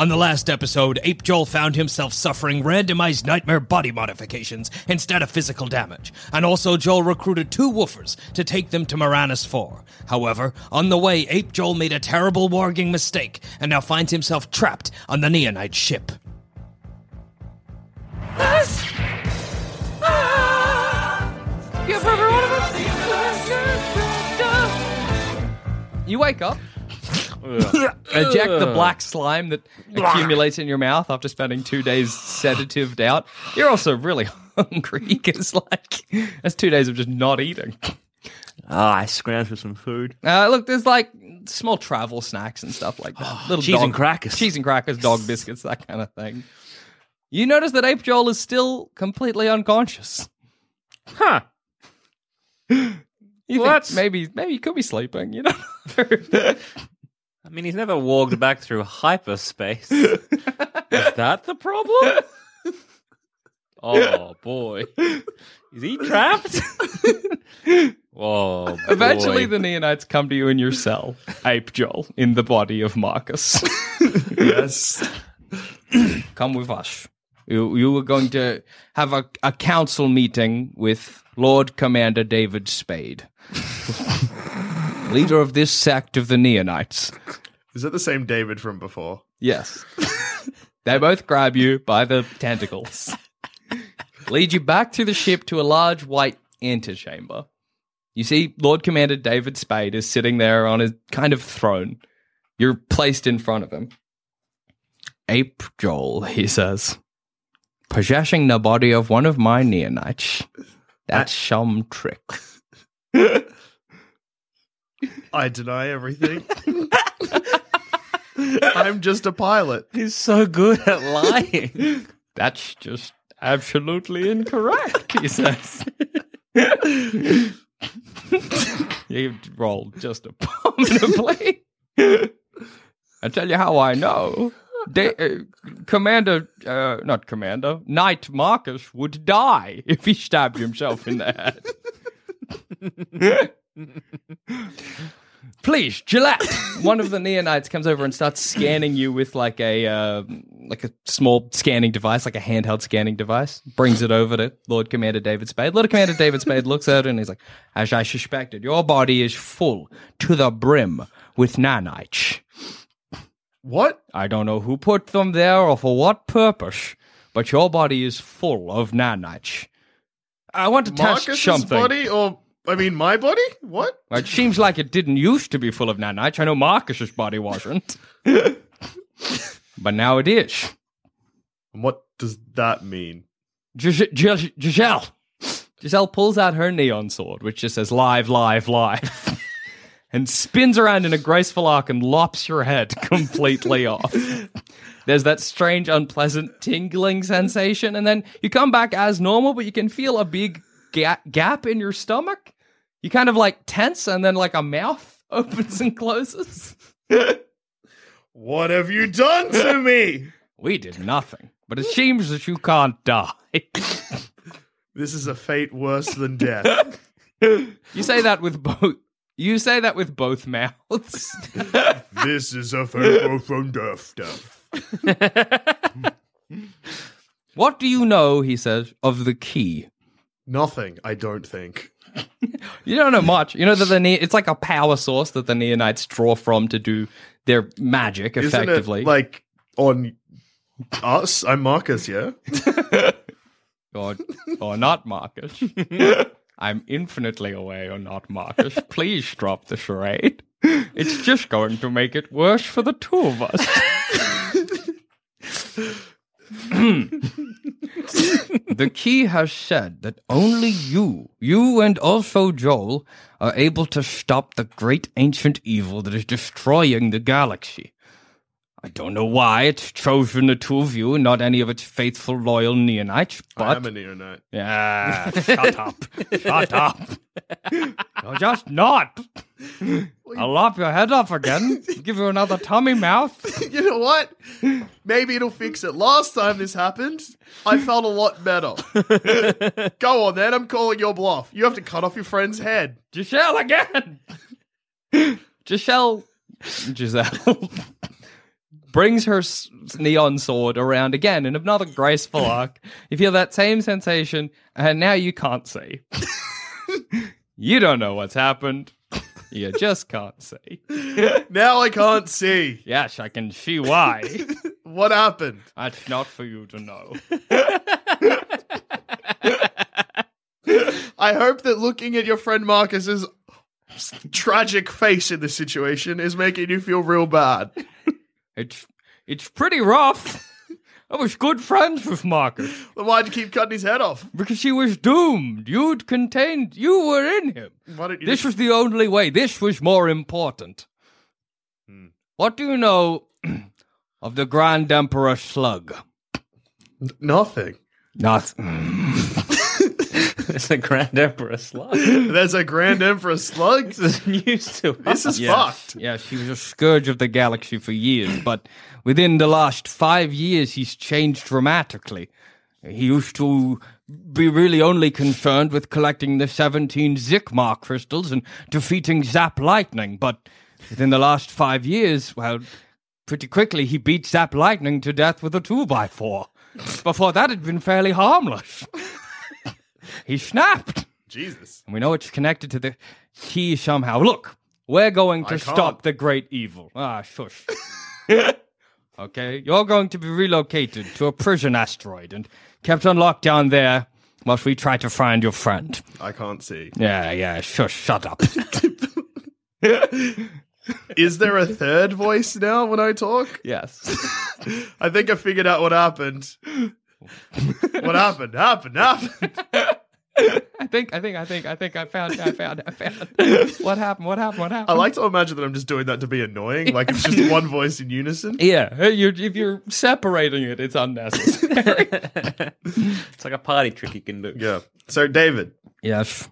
On the last episode, Ape Joel found himself suffering randomized nightmare body modifications instead of physical damage, and also Joel recruited two woofers to take them to Moranis 4. However, on the way, Ape Joel made a terrible warging mistake and now finds himself trapped on the Neonite ship. You wake up, eject the black slime that accumulates in your mouth after spending two days sedative out. You're also really hungry because, like, that's two days of just not eating. Ah, I scrounge for some food. Uh, look, there's like small travel snacks and stuff like that. Little Cheese and crackers. cheese and crackers, dog biscuits, that kind of thing. You notice that Ape Joel is still completely unconscious. Huh. You Well, think maybe maybe he could be sleeping, you know? I mean, he's never walked back through hyperspace. Is that the problem? oh boy, is he trapped? Oh, Whoa! Eventually, boy. the Neonites come to you in your cell, Ape Joel, in the body of Marcus. Yes. come with us. You, you were going to have a, a council meeting with Lord Commander David Spade, leader of this sect of the Neonites. Is that the same David from before? Yes. they both grab you by the tentacles, lead you back to the ship to a large white antechamber. You see, Lord Commander David Spade is sitting there on a kind of throne. You're placed in front of him. Ape Joel, he says, possessing the body of one of my neonites. That's some trick. I deny everything. I'm just a pilot. he's so good at lying. That's just absolutely incorrect, he says. you rolled just abominably. I tell you how I know. Da- uh, Commander, uh, not Commander, Knight Marcus would die if he stabbed himself in the head. Please, Gillette. One of the neonites comes over and starts scanning you with like a uh, like a small scanning device, like a handheld scanning device. Brings it over to Lord Commander David Spade. Lord Commander David Spade looks at it and he's like, "As I suspected, your body is full to the brim with nanites. What? I don't know who put them there or for what purpose, but your body is full of nanites. I want to test Marcus's something. body? Or, I mean, my body? What? It seems like it didn't used to be full of nanites. I know Marcus's body wasn't. but now it is. And what does that mean? Gis- Gis- Giselle. Giselle pulls out her neon sword, which just says live, live, live, and spins around in a graceful arc and lops your head completely off. There's that strange, unpleasant tingling sensation, and then you come back as normal, but you can feel a big ga- gap in your stomach. You kind of like tense, and then like a mouth opens and closes. What have you done to me? We did nothing, but it seems that you can't die. This is a fate worse than death. You say that with both. You say that with both mouths. this is a fate worse than death. death. What do you know, he says, of the key? Nothing, I don't think. You don't know much. You know that the ne- it's like a power source that the Neonites draw from to do their magic Isn't effectively. it like on us? I'm Marcus, yeah? or, or oh, not Marcus. I'm infinitely away you're not Marcus. Please drop the charade. It's just going to make it worse for the two of us. the key has said that only you, you and also Joel, are able to stop the great ancient evil that is destroying the galaxy. I don't know why it's chosen the two of you and not any of its faithful, loyal neonites, but. I am a neonite. yeah, shut up, shut up. You're just not. I'll lop your head off again. Give you another tummy mouth. Know what? Maybe it'll fix it. Last time this happened, I felt a lot better. Go on then, I'm calling your bluff. You have to cut off your friend's head. Giselle again. Giselle, Giselle brings her s- neon sword around again in another graceful arc. You feel that same sensation, and now you can't see. you don't know what's happened. You just can't see. Now I can't see. Yes, I can see why. What happened? That's not for you to know. I hope that looking at your friend Marcus's tragic face in this situation is making you feel real bad. It's it's pretty rough. I was good friends with Marcus Then why'd you keep cutting his head off? because he was doomed. You'd contained. You were in him. Why don't you This was the only way. This was more important. Hmm. What do you know of the Grand Emperor Slug? nothing? Nothing. It's a Grand Emperor slug. There's a Grand Emperor slug. this is news to This us. is fucked. Yeah, she was a scourge of the galaxy for years, but within the last five years, he's changed dramatically. He used to be really only concerned with collecting the 17 Zikmar crystals and defeating Zap Lightning, but within the last five years, well, pretty quickly he beat Zap Lightning to death with a 2x4. Before that, it'd been fairly harmless. He snapped. Jesus. And we know it's connected to the key somehow. Look, we're going to I stop can't. the great evil. Ah, shush. okay, you're going to be relocated to a prison asteroid and kept on lockdown there whilst we try to find your friend. I can't see. Yeah, yeah, shush, shut up. Is there a third voice now when I talk? yes. I think I figured out what happened. what happened? Happened. Happened. I think, I think, I think, I think I found I found I found. What happened? What happened? What happened? I like to imagine that I'm just doing that to be annoying. Like it's just one voice in unison. Yeah, you're, if you're separating it, it's unnecessary. It's like a party trick you can do. Yeah. So David, yes.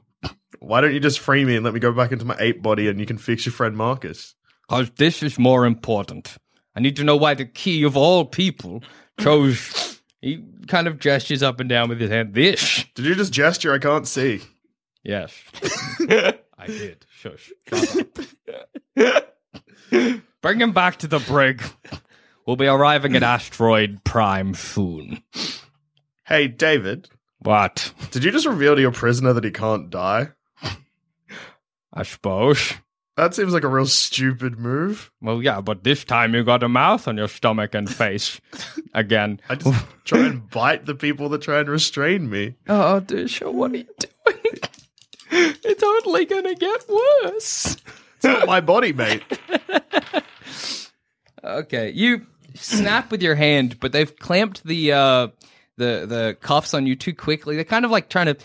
why don't you just free me and let me go back into my ape body and you can fix your friend Marcus? Because this is more important. I need to know why the key of all people chose. He kind of gestures up and down with his hand. This. Did you just gesture? I can't see. Yes. I did. Shush. Bring him back to the brig. We'll be arriving at Asteroid Prime soon. Hey, David, What? did you just reveal to your prisoner that he can't die? I suppose. That seems like a real stupid move. Well, yeah, but this time you got a mouth on your stomach and face. Again. I just try and bite the people that try and restrain me. Oh, Disha, what are you doing? It's only gonna get worse. It's not my body, mate. Okay, you snap with your hand, but they've clamped the uh, the the cuffs on you too quickly. They're kind of like trying to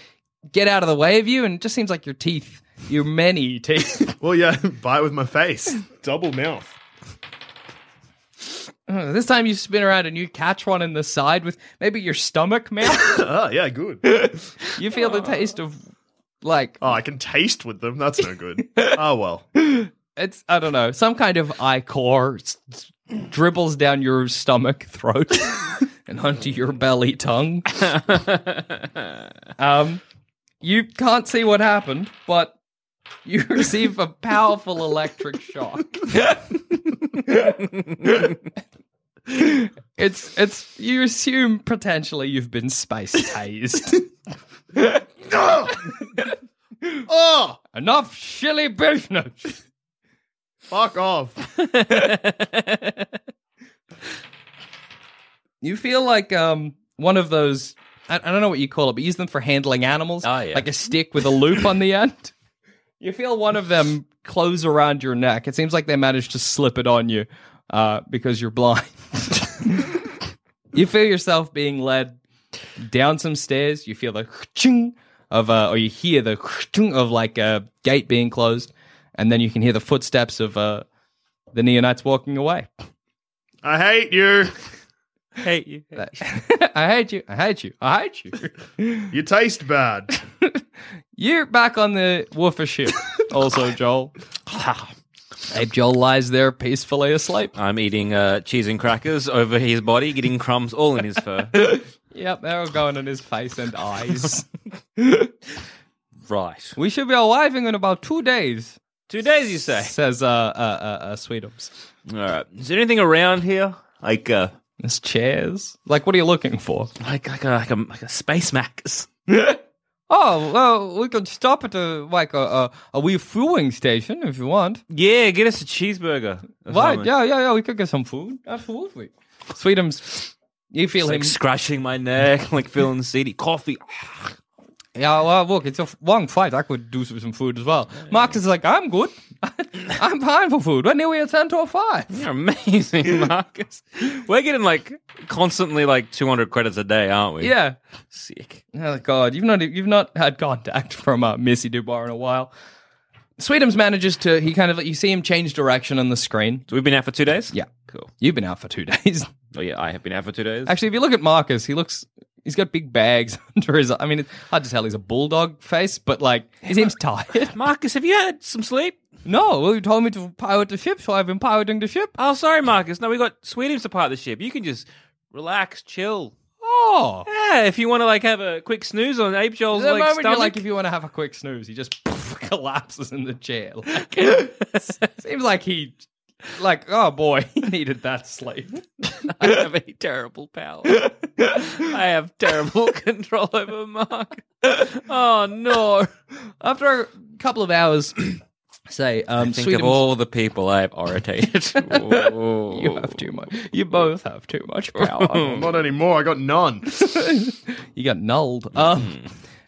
get out of the way of you, and it just seems like your teeth, your many teeth. Well, yeah, bite with my face. Double mouth. Uh, this time you spin around and you catch one in the side with maybe your stomach mouth. oh, yeah, good. you feel the taste of like Oh, I can taste with them. That's no good. Oh, well. it's I don't know some kind of ichor s- s- dribbles down your stomach throat and onto your belly tongue. um, you can't see what happened, but you receive a powerful electric shock. It's it's you assume potentially you've been space tased. Oh, Enough shilly business. fuck off. You feel like um one of those I, I don't know what you call it, but use them for handling animals. Oh, yeah. Like a stick with a loop on the end. You feel one of them close around your neck. It seems like they managed to slip it on you uh, because you're blind. you feel yourself being led down some stairs. You feel the ching of, uh, or you hear the ching of like a gate being closed, and then you can hear the footsteps of uh, the neonites walking away. I hate you. Hate you. I hate you. I hate you. I hate you. You taste bad. You're back on the woofer ship. also, Joel. Ape Joel lies there peacefully asleep. I'm eating uh, cheese and crackers over his body, getting crumbs all in his fur. Yep, they're all going in his face and eyes. right. we should be arriving in about two days, Two days, you say? says uh, uh, uh, uh Sweetums. All right. Is there anything around here? Like, uh, There's chairs. Like, what are you looking for? like, like a, like a, like a space max. Oh, well, we could stop at a like a a, a wee fueling station if you want. Yeah, get us a cheeseburger. Right? something. Yeah, yeah, yeah. We could get some food. Absolutely. Sweetums, you feel It's him like scratching my neck, like feeling seedy. Coffee. Yeah, well, look, it's a long flight. I could do some some food as well. Marcus is like, I'm good. I'm fine for food. When are we at 10 to 5? You're amazing, Marcus. We're getting like constantly like 200 credits a day, aren't we? Yeah. Sick. Oh, God. You've not, you've not had contact from uh, Missy Dubar in a while. Sweetums manages to, he kind of, you see him change direction on the screen. So we've been out for two days? Yeah. Cool. You've been out for two days. Oh, yeah, I have been out for two days. Actually, if you look at Marcus, he looks, he's got big bags under his, I mean, it's hard to tell he's a bulldog face, but like, he seems tired. Marcus, have you had some sleep? No, well, you told me to pilot the ship, so I've been piloting the ship. Oh, sorry, Marcus. No, we got Sweetums to of the ship. You can just relax, chill. Oh. Yeah, if you want to like have a quick snooze on Ape Joel's the like moment stomach. you're like, if you want to have a quick snooze, he just collapses in the chair. Like, seems like he, like, oh boy, he needed that sleep. I have a terrible power. I have terrible control over Mark. Oh no! After a couple of hours, say, um, Think Sweetums- of all the people I have irritated. you have too much. You both have too much power. Not anymore. I got none. you got nulled. Um,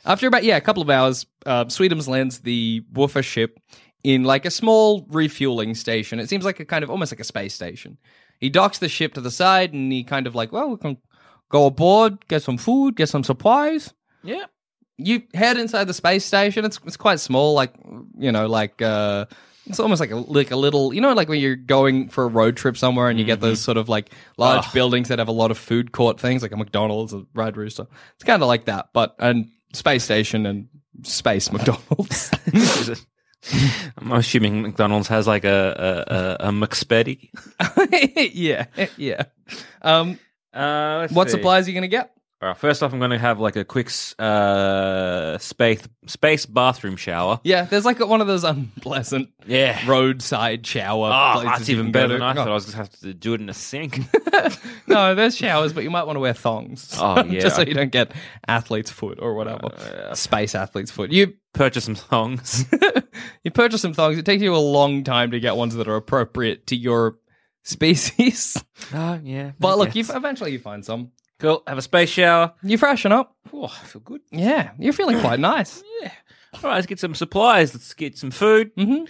after about yeah, a couple of hours, uh, Sweetums lands the Woofer ship in like a small refueling station. It seems like a kind of almost like a space station. He docks the ship to the side, and he kind of like, well, we can go aboard, get some food, get some supplies. Yeah. You head inside the space station. It's it's quite small, like you know, like uh, it's almost like a like a little, you know, like when you're going for a road trip somewhere and you get those sort of like large buildings that have a lot of food court things, like a McDonald's, a Red Rooster. It's kind of like that, but and space station and space McDonald's. I'm assuming McDonald's has like a a, a, a McSpetty. yeah, yeah. Um, Uh, let's what see. supplies are you gonna get? All right, first off, I'm going to have like a quick uh, space space bathroom shower. Yeah, there's like one of those unpleasant Yeah. roadside shower. Oh, places that's you even can go better to. than I thought. I was going to have to do it in a sink. No, there's showers, but you might want to wear thongs. Oh, yeah. just so you don't get athlete's foot or whatever. Space athlete's foot. You Purchase some thongs. you purchase some thongs. It takes you a long time to get ones that are appropriate to your species. oh, yeah. But look, you eventually you find some. Cool. Have a space shower. You freshen up. Oh, I feel good. Yeah, you're feeling quite nice. Yeah. All right, let's get some supplies. Let's get some food, mm-hmm.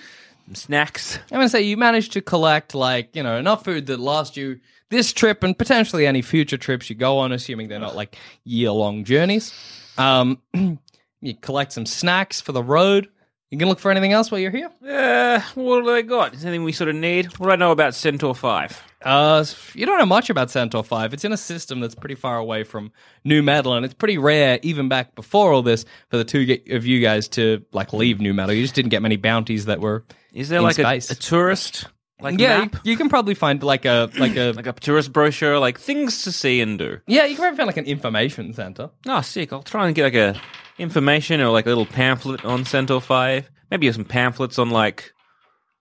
some snacks. I'm gonna say you managed to collect like you know enough food that lasts you this trip and potentially any future trips you go on, assuming they're not like year long journeys. Um, you collect some snacks for the road. You can look for anything else while you're here. Uh, what do they got? Is there anything we sort of need? What do I know about Centaur 5? Uh, you don't know much about Centaur Five. It's in a system that's pretty far away from New Metal, and it's pretty rare, even back before all this, for the two of you guys to like leave New Metal. You just didn't get many bounties that were. Is there like a, a tourist like yeah, you, you can probably find like a like a like a tourist brochure, like things to see and do. yeah, you can probably find like an information center. Oh, sick. I'll try and get like a information or like a little pamphlet on Centaur 5. Maybe some pamphlets on like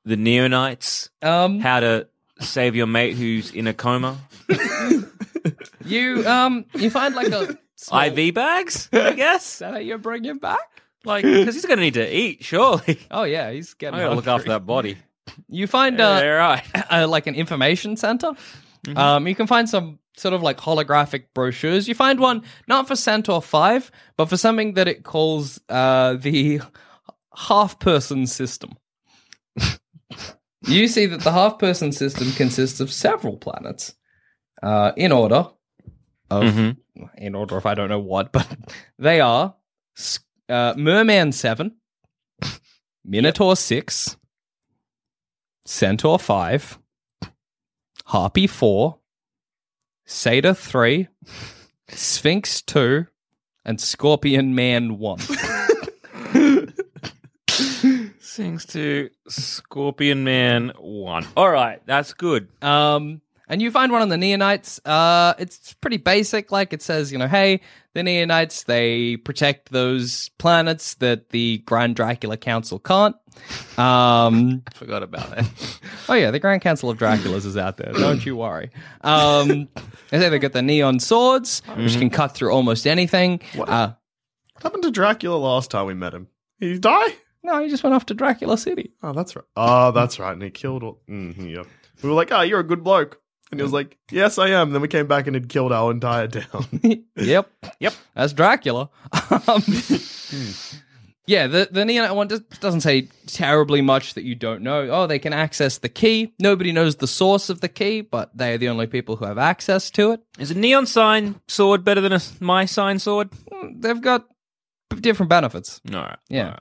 the Neonites, Um, how to save your mate who's in a coma? You um you find like a small- IV bags, I guess. Is that how you bring him back? Like, because he's going to need to eat, surely. Oh yeah, he's getting. I got to look after that body. You find uh, Yeah, right. uh, like an information center. Um, you can find some sort of like holographic brochures. You find one not for Centaur Five, but for something that it calls uh, the half-person system. You see that the half-person system consists of several planets, uh, in order of in order of I don't know what, but they are uh, Merman Seven, Minotaur Six, Centaur 5, Harpy 4, Satyr 3, Sphinx 2, and Scorpion Man 1. Sings to Scorpion Man 1. All right, that's good. Um, and you find one on the Neonites. Uh, it's pretty basic. Like it says, you know, hey, the Neonites, they protect those planets that the Grand Dracula Council can't. Um, Forgot about that. Oh yeah, the Grand Council of Draculas is out there. Don't you worry. Um, they say they got the neon swords, which can cut through almost anything. Uh, What happened to Dracula last time we met him? Did he die? No, he just went off to Dracula City. Oh, that's right. Oh, that's right. And he killed all. Mm, yep. We were like, oh, you're a good bloke. And he was like, yes, I am. Then we came back and had killed our entire town. yep, Yep. that's Dracula. Um, yeah, the the neon one just doesn't say terribly much that you don't know. Oh, they can access the key. Nobody knows the source of the key, but they are the only people who have access to it. Is a neon sign sword better than a my sign sword? They've got different benefits. All right. Yeah. all right.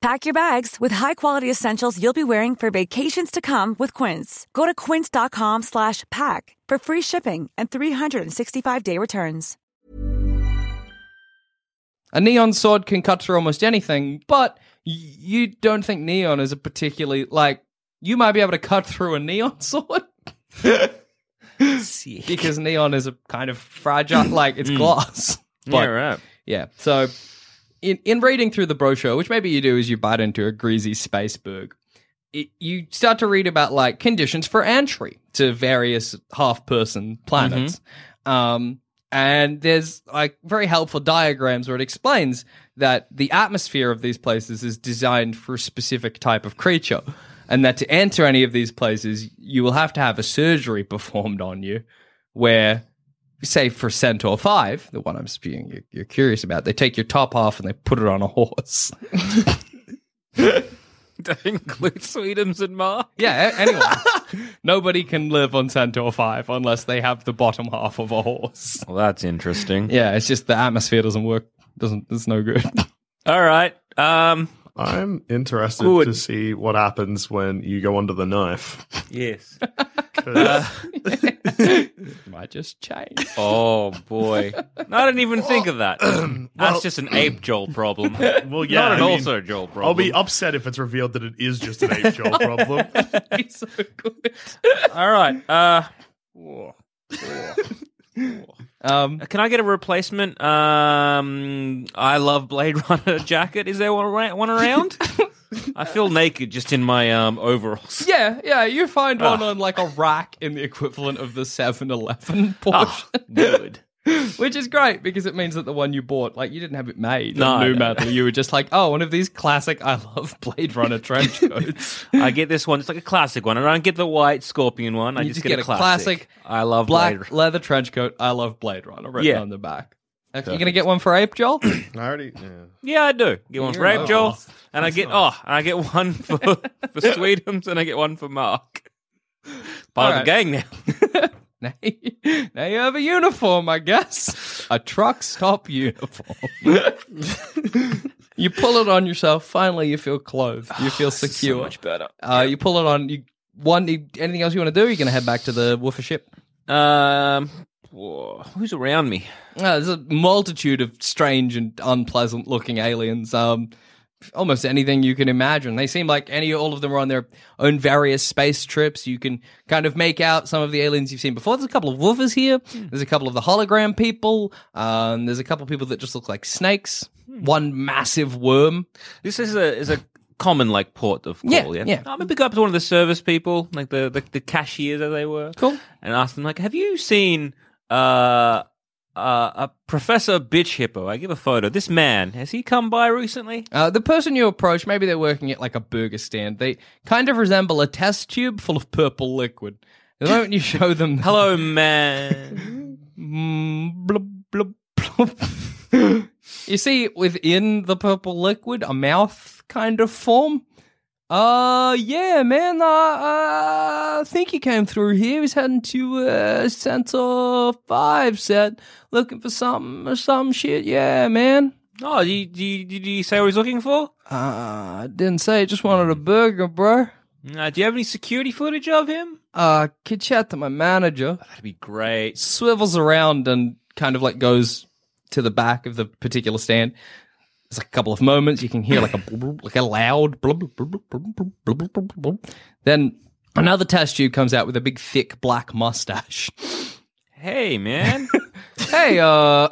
Pack your bags with high-quality essentials you'll be wearing for vacations to come with Quince. Go to quince.com slash pack for free shipping and 365-day returns. A neon sword can cut through almost anything, but you don't think neon is a particularly like you might be able to cut through a neon sword because neon is a kind of fragile, like it's mm. glass. Yeah, right. Yeah. So, in in reading through the brochure, which maybe you do as you bite into a greasy spaceberg, it, you start to read about like conditions for entry to various half person planets. Um, and there's like very helpful diagrams where it explains that the atmosphere of these places is designed for a specific type of creature. And that to enter any of these places, you will have to have a surgery performed on you where say for Centaur 5, the one I'm speaking you're, you're curious about, they take your top off and they put it on a horse. That includes Sweetums and Mark. yeah, a- anyone. Nobody can live on Centaur 5 unless they have the bottom half of a horse. Well, that's interesting. Yeah, it's just the atmosphere doesn't work. Doesn't it's no good. All right. Um. I'm interested Good. to see what happens when you go under the knife. Yes. 'Cause Might just change. oh boy. I didn't even think of that. That's just an ape Joel problem. well, yeah, Not an I mean, also Joel problem. I'll be upset if it's revealed that it is just an ape Joel problem. It's so good. All right. Uh. Um, Can I get a replacement? Um, I love Blade Runner jacket. Is there one, ara- one around? I feel naked just in my um overalls. yeah, yeah, you find one Ah. on like a rack in the equivalent of the 7-Eleven Oh, portion. good. Which is great because it means that the one you bought, like you didn't have it made. No, No, new no, metal. You were just like, oh, one of these classic I love Blade Runner trench coats. I get this one. It's like a classic one. I don't get the white scorpion one. I just, just get, get a a classic. classic I love Black Blade. leather trench coat. I love Blade Runner written Yeah. on the back. Okay, you gonna get one for Ape, Joel? I already. Yeah. Yeah, I do. Get one for You're Ape Joel, nice. and I get oh, and I get one for for Sweetums, and I get one for Mark. Part of the gang now. Now, you, now you have a uniform, I guess. A truck stop uniform. you pull it on yourself. Finally, you feel clothed. You feel secure. So much better. Uh, You pull it on. You one. you- Anything else you want to do? You're gonna head back to the woofer ship. Um, whoa, who's around me? Uh, there's a multitude of strange and unpleasant looking aliens. Um, almost anything you can imagine. They seem like any, all of them are on their own various space trips. You can kind of make out some of the aliens you've seen before. There's a couple of woofers here. There's a couple of the hologram people. Um, there's a couple of people that just look like snakes. One massive worm. This is a is a common like port of call. Yeah, Yeah, yeah. I'm gonna go up to one of the service people, like the the, the cashiers as they were, Cool. and ask them like, "Have you seen uh, uh, a Professor Bitch Hippo?" I give a photo. This man has he come by recently? Uh, the person you approach, maybe they're working at like a burger stand. They kind of resemble a test tube full of purple liquid. The moment you show them, Hello, man. Mm, blub, blub, blub. you see within the purple liquid a mouth kind of form. Uh, yeah, man. Uh, uh, I think he came through here. He's heading to uh, Centaur Five set, looking for some some shit. Yeah, man. oh, do you, do you, did you say what he's looking for? Uh, didn't say. Just wanted a burger, bro. Uh, do you have any security footage of him? Uh, could chat to my manager. That'd be great. swivels around and kind of like goes to the back of the particular stand. It's like a couple of moments you can hear like a like a loud then another test tube comes out with a big thick black mustache hey man hey uh,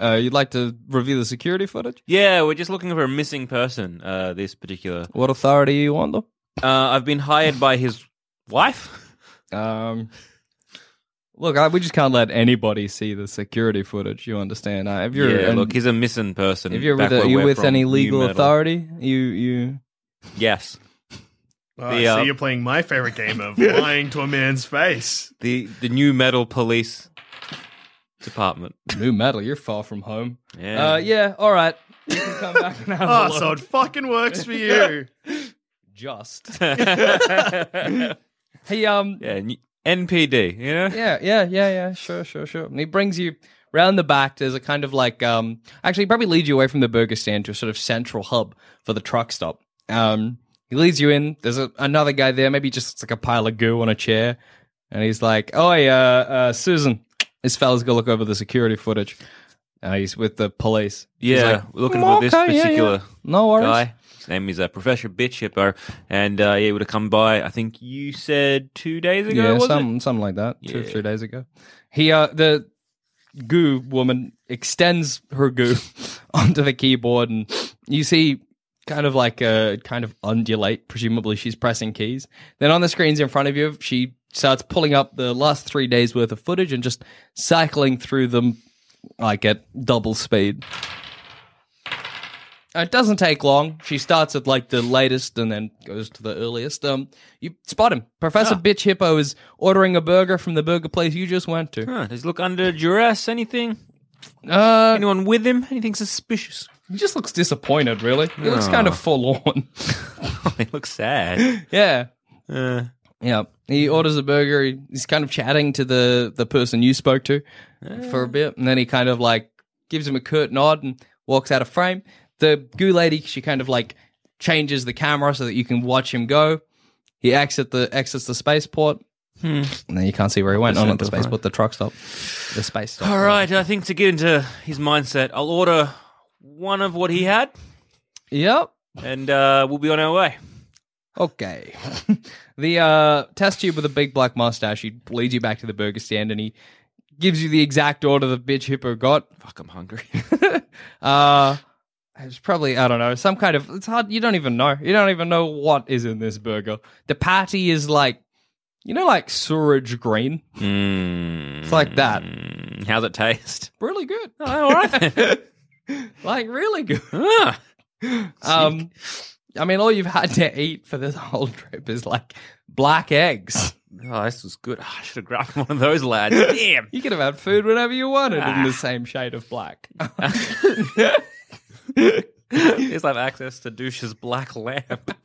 uh you'd like to review the security footage yeah we're just looking for a missing person uh this particular what authority are you on though uh i've been hired by his wife um look, I, we just can't let anybody see the security footage. You understand? Uh, if you're, yeah, and look, he's a missing person. if you're back with, a, where you we're with from, any legal authority, you you Yes. Oh, The, I uh, see you're playing my favorite game of lying to a man's face. The the new metal police department. New metal, you're far from home. Yeah. Uh, yeah, all right. You can come back and have a Oh, look. so it fucking works for you. Just. yeah, He, um, n- NPD, you know? yeah, yeah, yeah, yeah, sure, sure, sure. And he brings you round the back. There's a kind of like, um, actually, probably leads you away from the burger stand to a sort of central hub for the truck stop. Um, he leads you in. There's a, another guy there, maybe just like a pile of goo on a chair. And he's like, oh, yeah, uh, Susan, this fella's gonna look over the security footage. Uh, he's with the police. He's Yeah, like, we're looking "Mm, for this okay, yeah, yeah. particular No worries. guy. His name is uh, Professor Bitch Hippo, and uh, he would have come by. I think you said two days ago. yeah, was some, something like that. Two or Yeah. three days ago. He, uh, the goo woman extends her goo onto the keyboard, and you see kind of like a kind of undulate. Presumably, she's pressing keys. Then on the screens in front of you, she starts pulling up the last three days worth of footage and just cycling through them like at double speed. It doesn't take long. She starts at like the latest and then goes to the earliest. Um, you spot him. Professor Bitch Hippo is ordering a burger from the burger place you just went to. Huh, does he look under duress? Anything? Uh, Anyone with him? Anything suspicious? he just looks disappointed. Really, he looks kind of forlorn. he looks sad. yeah, Uh, yeah. He mm-hmm. orders a burger. He- He's kind of chatting to the the person you spoke to for a ah. bit, and then he kind of like gives him a curt nod and walks out of frame. The goo lady, she kind of like changes the camera so that you can watch him go. He exit the exits the spaceport. Hmm. And then you can't see where he went. Oh, not the spaceport, the truck stop, the space stop. all right, I think to get into his mindset, I'll order one of what he had, Yep. and uh, we'll be on our way. Okay. the uh, test tube with a big black mustache, he leads you back to the burger stand and he gives you the exact order the bitch hippo got. Fuck, I'm hungry. Uh, it's probably I don't know some kind of. It's hard. You don't even know. You don't even know what is in this burger. The patty is like, you know, like sewage green. Mm, It's like that. how's it taste? Really good. Oh, all right. Like really good. ah, Um, I mean, all you've had to eat for this whole trip is like black eggs. oh, this was good. I should have grabbed one of those, lads. Damn. You could have had food whenever you wanted in the same shade of black. Just have access to Douche's black lamp.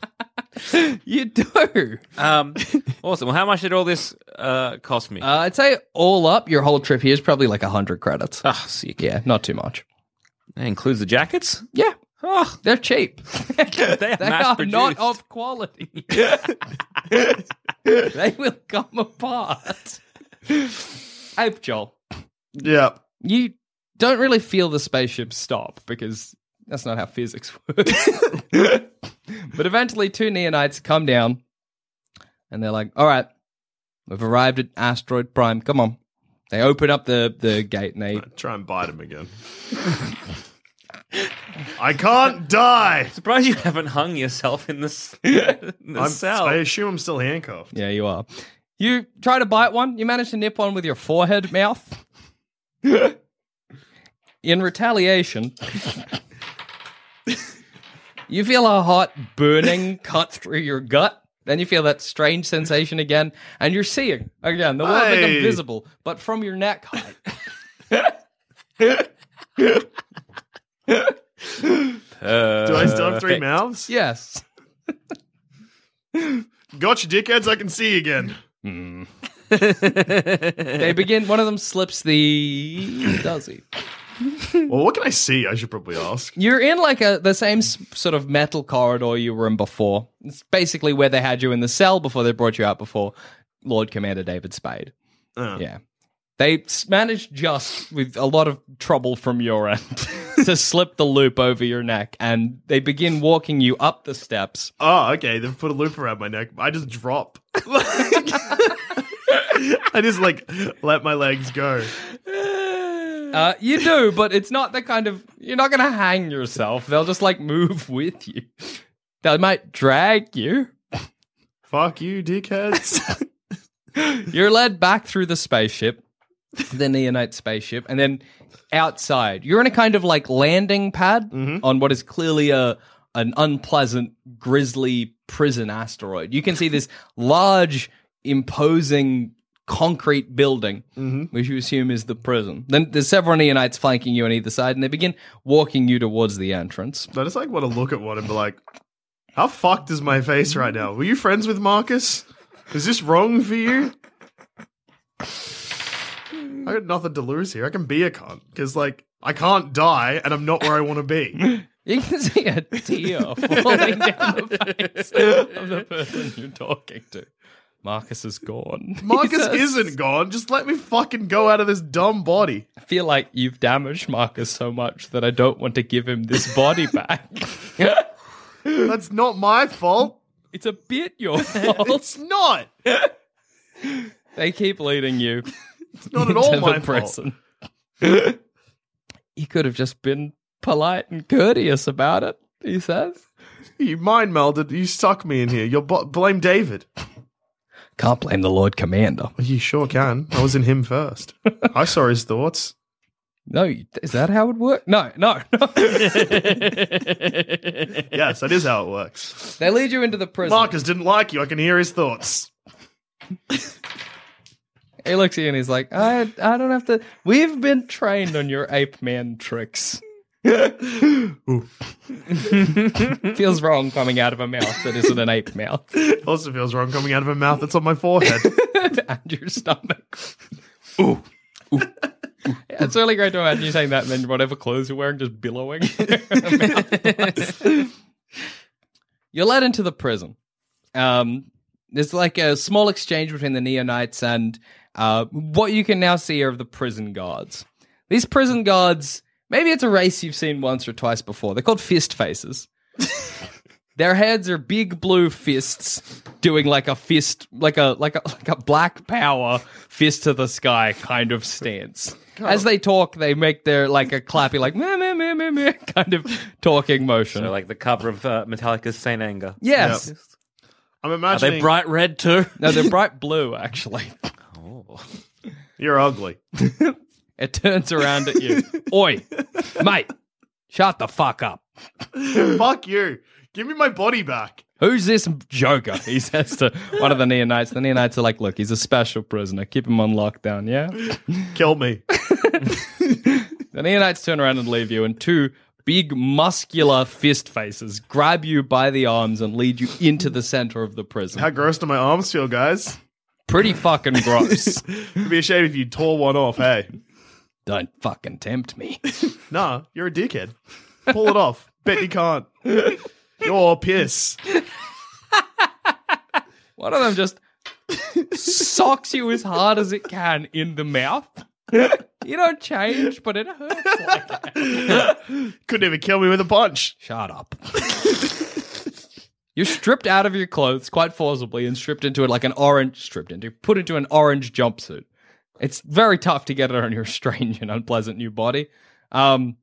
you do. Um, awesome. Well, how much did all this uh, cost me? Uh, I'd say all up, your whole trip here is probably like a hundred credits. Ah, sick. Yeah, not too much. That includes the jackets. Yeah, Oh, they're cheap. they are they mass are not of quality. they will come apart. Hey, Joel, Yeah. you don't really feel the spaceship stop because that's not how physics works. but eventually, two neonites come down and they're like, all right, we've arrived at Asteroid Prime. Come on. They open up the, the gate and they. Try and bite him again. I can't die. Surprised you haven't hung yourself in the, in the I'm, cell. I assume I'm still handcuffed. Yeah, you are. You try to bite one. You manage to nip one with your forehead mouth. In retaliation, you feel a hot burning cut through your gut. Then you feel that strange sensation again, and you're seeing again. The world Hey. becomes visible, but from your neck height. Do I still have three mouths? Yes. Gotcha, dickheads. I can see again. They begin. One of them slips the. Does he? Well, what can I see? I should probably ask. You're in like a the same s- sort of metal corridor you were in before. It's basically where they had you in the cell before they brought you out before Lord Commander David Spade. Uh, Yeah. They s- managed just with a lot of trouble from your end to slip the loop over your neck and they begin walking you up the steps. Oh, okay. They've put a loop around my neck. I just drop. I just like let my legs go. Uh, you do, but it's not the kind of you're not gonna hang yourself. They'll just like move with you. They might drag you. Fuck you, dickheads. You're led back through the spaceship, the Neonite spaceship, and then outside. You're in a kind of like landing pad mm-hmm. on what is clearly a an unpleasant, grisly prison asteroid. You can see this large, imposing concrete building, mm-hmm. which you assume is the prison. Then there's several Neonites flanking you on either side, and they begin walking you towards the entrance. I just like want to look at one and be like, how fucked is my face right now? Were you friends with Marcus? Is this wrong for you? I got nothing to lose here. I can be a cunt because, like, I can't die and I'm not where I want to be. You can see a tear falling down the face of the person you're talking to. Marcus is gone. Marcus He says, isn't gone. Just let me fucking go out of this dumb body. I feel like you've damaged Marcus so much that I don't want to give him this body back. That's not my fault. it's a bit your fault. It's not. they keep leading you It's not at all my the fault. you could have just been polite and courteous about it, he says. You mind melded. You stuck me in here. You'll blame David. Can't blame the Lord Commander. You sure can. I was in him first. I saw his thoughts. No, is that how it works? No, no, no. Yes, that is how it works. they lead you into the prison. Marcus didn't like you. I can hear his thoughts. He looks at you and he's like, I, I don't have to. We've been trained on your ape man tricks. Feels wrong coming out of a mouth that isn't an ape mouth Also feels wrong coming out of a mouth that's on my forehead. and your stomach. Ooh. Ooh. Yeah, it's really great to imagine you saying that and then whatever clothes you're wearing just billowing. you're led into the prison. Um, there's like a small exchange between the Neonites and uh, what you can now see are the prison guards. These prison guards, maybe it's a race you've seen once or twice before. They're called fist faces. Their heads are big blue fists doing like a fist, like a like a like a black power fist to the sky kind of stance. As they talk, they make their like a clappy, like meh, meh, meh, meh, meh, kind of talking motion. So like the cover of uh, Metallica's Saint Anger. yes, I'm Are imagining they bright red too? no, they're bright blue. Actually, you're ugly. it turns around at you. Oi, mate, shut the fuck up. Fuck you. Give me my body back. Who's this joker? He says to one of the neonites. The neonites are like, look, he's a special prisoner. Keep him on lockdown, yeah? Kill me. The neonites turn around and leave you, and two big muscular fist faces grab you by the arms and lead you into the center of the prison. How gross do my arms feel, guys? Pretty fucking gross. It'd be a shame if you tore one off, hey. Don't fucking tempt me. Nah, you're a dickhead. Pull it off. Bet you can't. You're piss. One of them just socks you as hard as it can in the mouth. You don't change, but it hurts like that. Couldn't even kill me with a punch. Shut up. You're stripped out of your clothes quite forcibly and stripped into it like an orange, stripped into, put into an orange jumpsuit. It's very tough to get it on your strange and unpleasant new body. Um,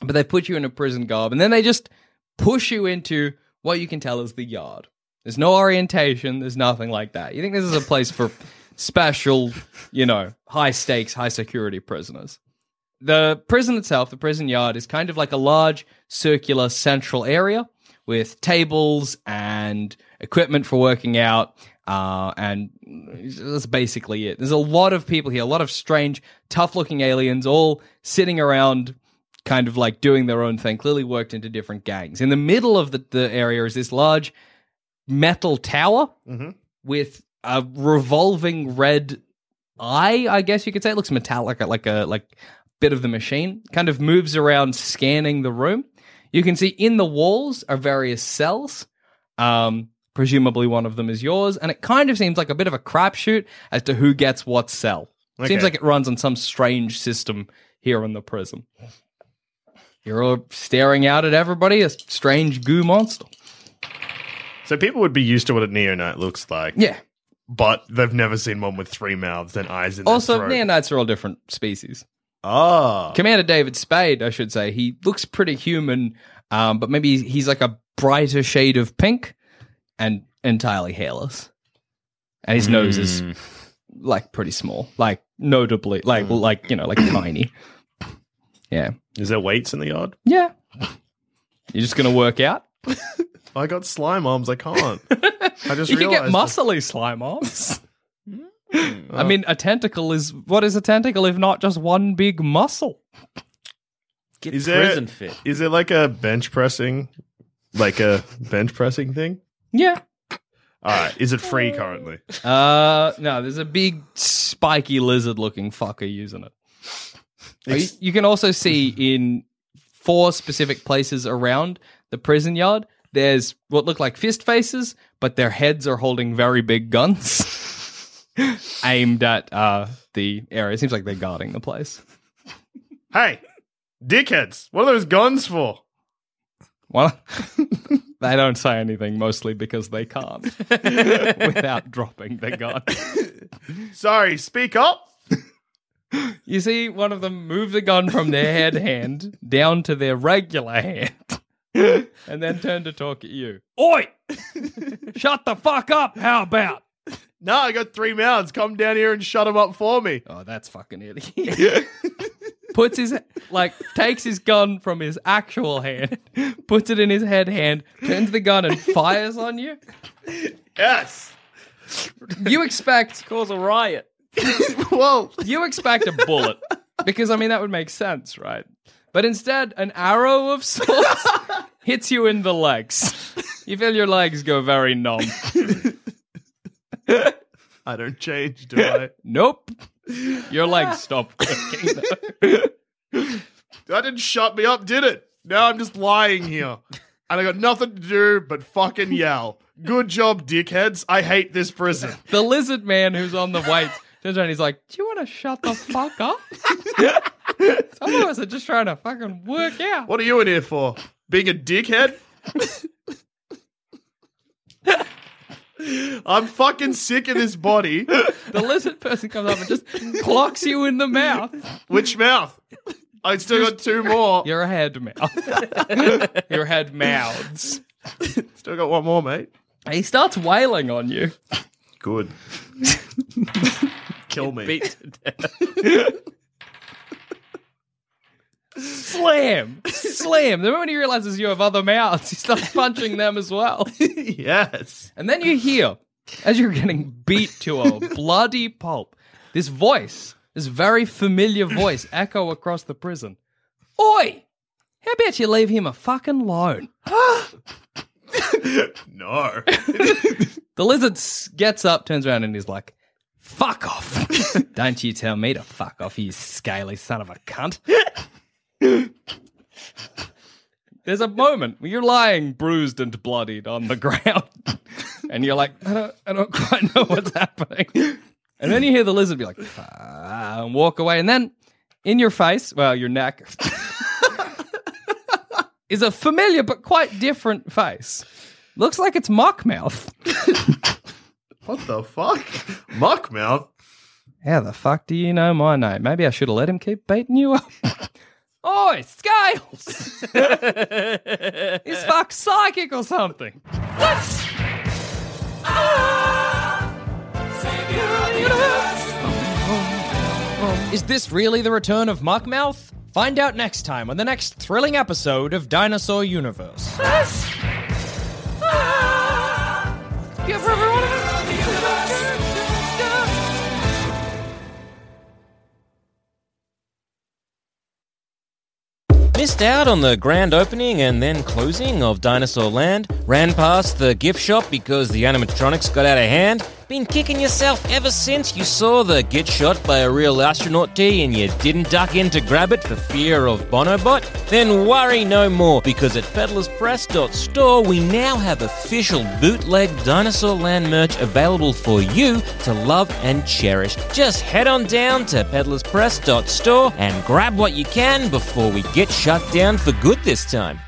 but they put you in a prison garb and then they just push you into what you can tell is the yard. There's no orientation, there's nothing like that. You think this is a place for special, you know, high stakes, high security prisoners. The prison itself, the prison yard, is kind of like a large circular central area with tables and equipment for working out. Uh, and that's basically it. There's a lot of people here, a lot of strange, tough looking aliens all sitting around, kind of like doing their own thing, clearly worked into different gangs. In the middle of the, the area is this large metal tower with a revolving red eye, I guess you could say. It looks metallic, like a like bit of the machine. Kind of moves around, scanning the room. You can see in the walls are various cells. Um, presumably one of them is yours, and it kind of seems like a bit of a crapshoot as to who gets what cell. Seems like it runs on some strange system here in the prison. You're all staring out at everybody, a strange goo monster. So people would be used to what a neonite looks like. Yeah. But they've never seen one with three mouths and eyes in their Also, throat. neonites are all different species. Ah. Commander David Spade, I should say, he looks pretty human, um, but maybe he's like a brighter shade of pink and entirely hairless. And his nose is like pretty small, like notably, like like you know, like tiny. Yeah, Is there weights in the yard? yeah. You're just gonna work out. I got slime arms. I can't. I just You can get muscly slime arms. I mean, a tentacle is what is a tentacle if not just one big muscle? Get Is there- prison fit. Is it like a bench pressing, like a bench pressing thing? Yeah. All right. Is it free currently? Uh, no, there's a big spiky lizard-looking fucker using it. You, you can also see in four specific places around the prison yard. There's what look like fist faces, but their heads are holding very big guns aimed at uh, the area. It seems like they're guarding the place. Hey, dickheads! What are those guns for? Well, they don't say anything, mostly because they can't without dropping the gun. Sorry, speak up. You see one of them move the gun from their head hand down to their regular hand and then turn to talk at you. Oi! Shut the fuck up! How about? No, I got three mouths. Come down here and shut them up for me. Oh, that's fucking idiot. puts his, like, takes his gun from his actual hand, puts it in his head hand, turns the gun and fires on you. Yes. You expect Cause a riot. Well, you expect a bullet because I mean that would make sense, right? But instead, an arrow of sorts hits you in the legs. You feel your legs go very numb. I don't change, do I? Nope, your legs stop working. That didn't shut me up, did it? Now I'm just lying here. And I got nothing to do but fucking yell. Good job, dickheads. I hate this prison. the lizard man who's on the weights turns around. and He's like, "Do you want to shut the fuck up?" Some of us are just trying to fucking work out. What are you in here for? Being a dickhead? I'm fucking sick of this body. The lizard person comes up and just clocks you in the mouth. Which mouth? I still got two more. Your head mouth. Your head mouths. Still got one more, mate. He starts wailing on you. Good. Kill me. Beat to death. Slam! Slam! The moment he realizes you have other mouths, he starts punching them as well. yes. And then you hear, as you're getting beat to a bloody pulp, this voice, this very familiar voice, echo across the prison. Oi! How about you leave him a fucking alone? No. The lizard s- gets up, turns around, and he's like, fuck off. Don't you tell me to fuck off, you scaly son of a cunt. There's a moment where you're lying bruised and bloodied on the ground, and you're like, I don't, I don't quite know what's happening. And then you hear the lizard be like, "Fuck," and walk away, and then in your face, well, your neck, is a familiar but quite different face. Looks like it's Mockmouth. What the fuck? Muckmouth? How the fuck do you know my name? Maybe I should have let him keep beating you up. Oi, Scales! He's fuck psychic or something. Is this really the return of Muckmouth? Find out next time on the next thrilling episode of Dinosaur Universe. Missed out on the grand opening and then closing of Dinosaur Land? Ran past the gift shop because the animatronics got out of hand? Been kicking yourself ever since you saw the get shot by a real astronaut T and you didn't duck in to grab it for fear of Bonobot? Then worry no more because at peddlerspress.store we now have official bootleg Dinosaur Land merch available for you to love and cherish. Just head on down to peddlerspress.store and grab what you can before we get shut down for good this time.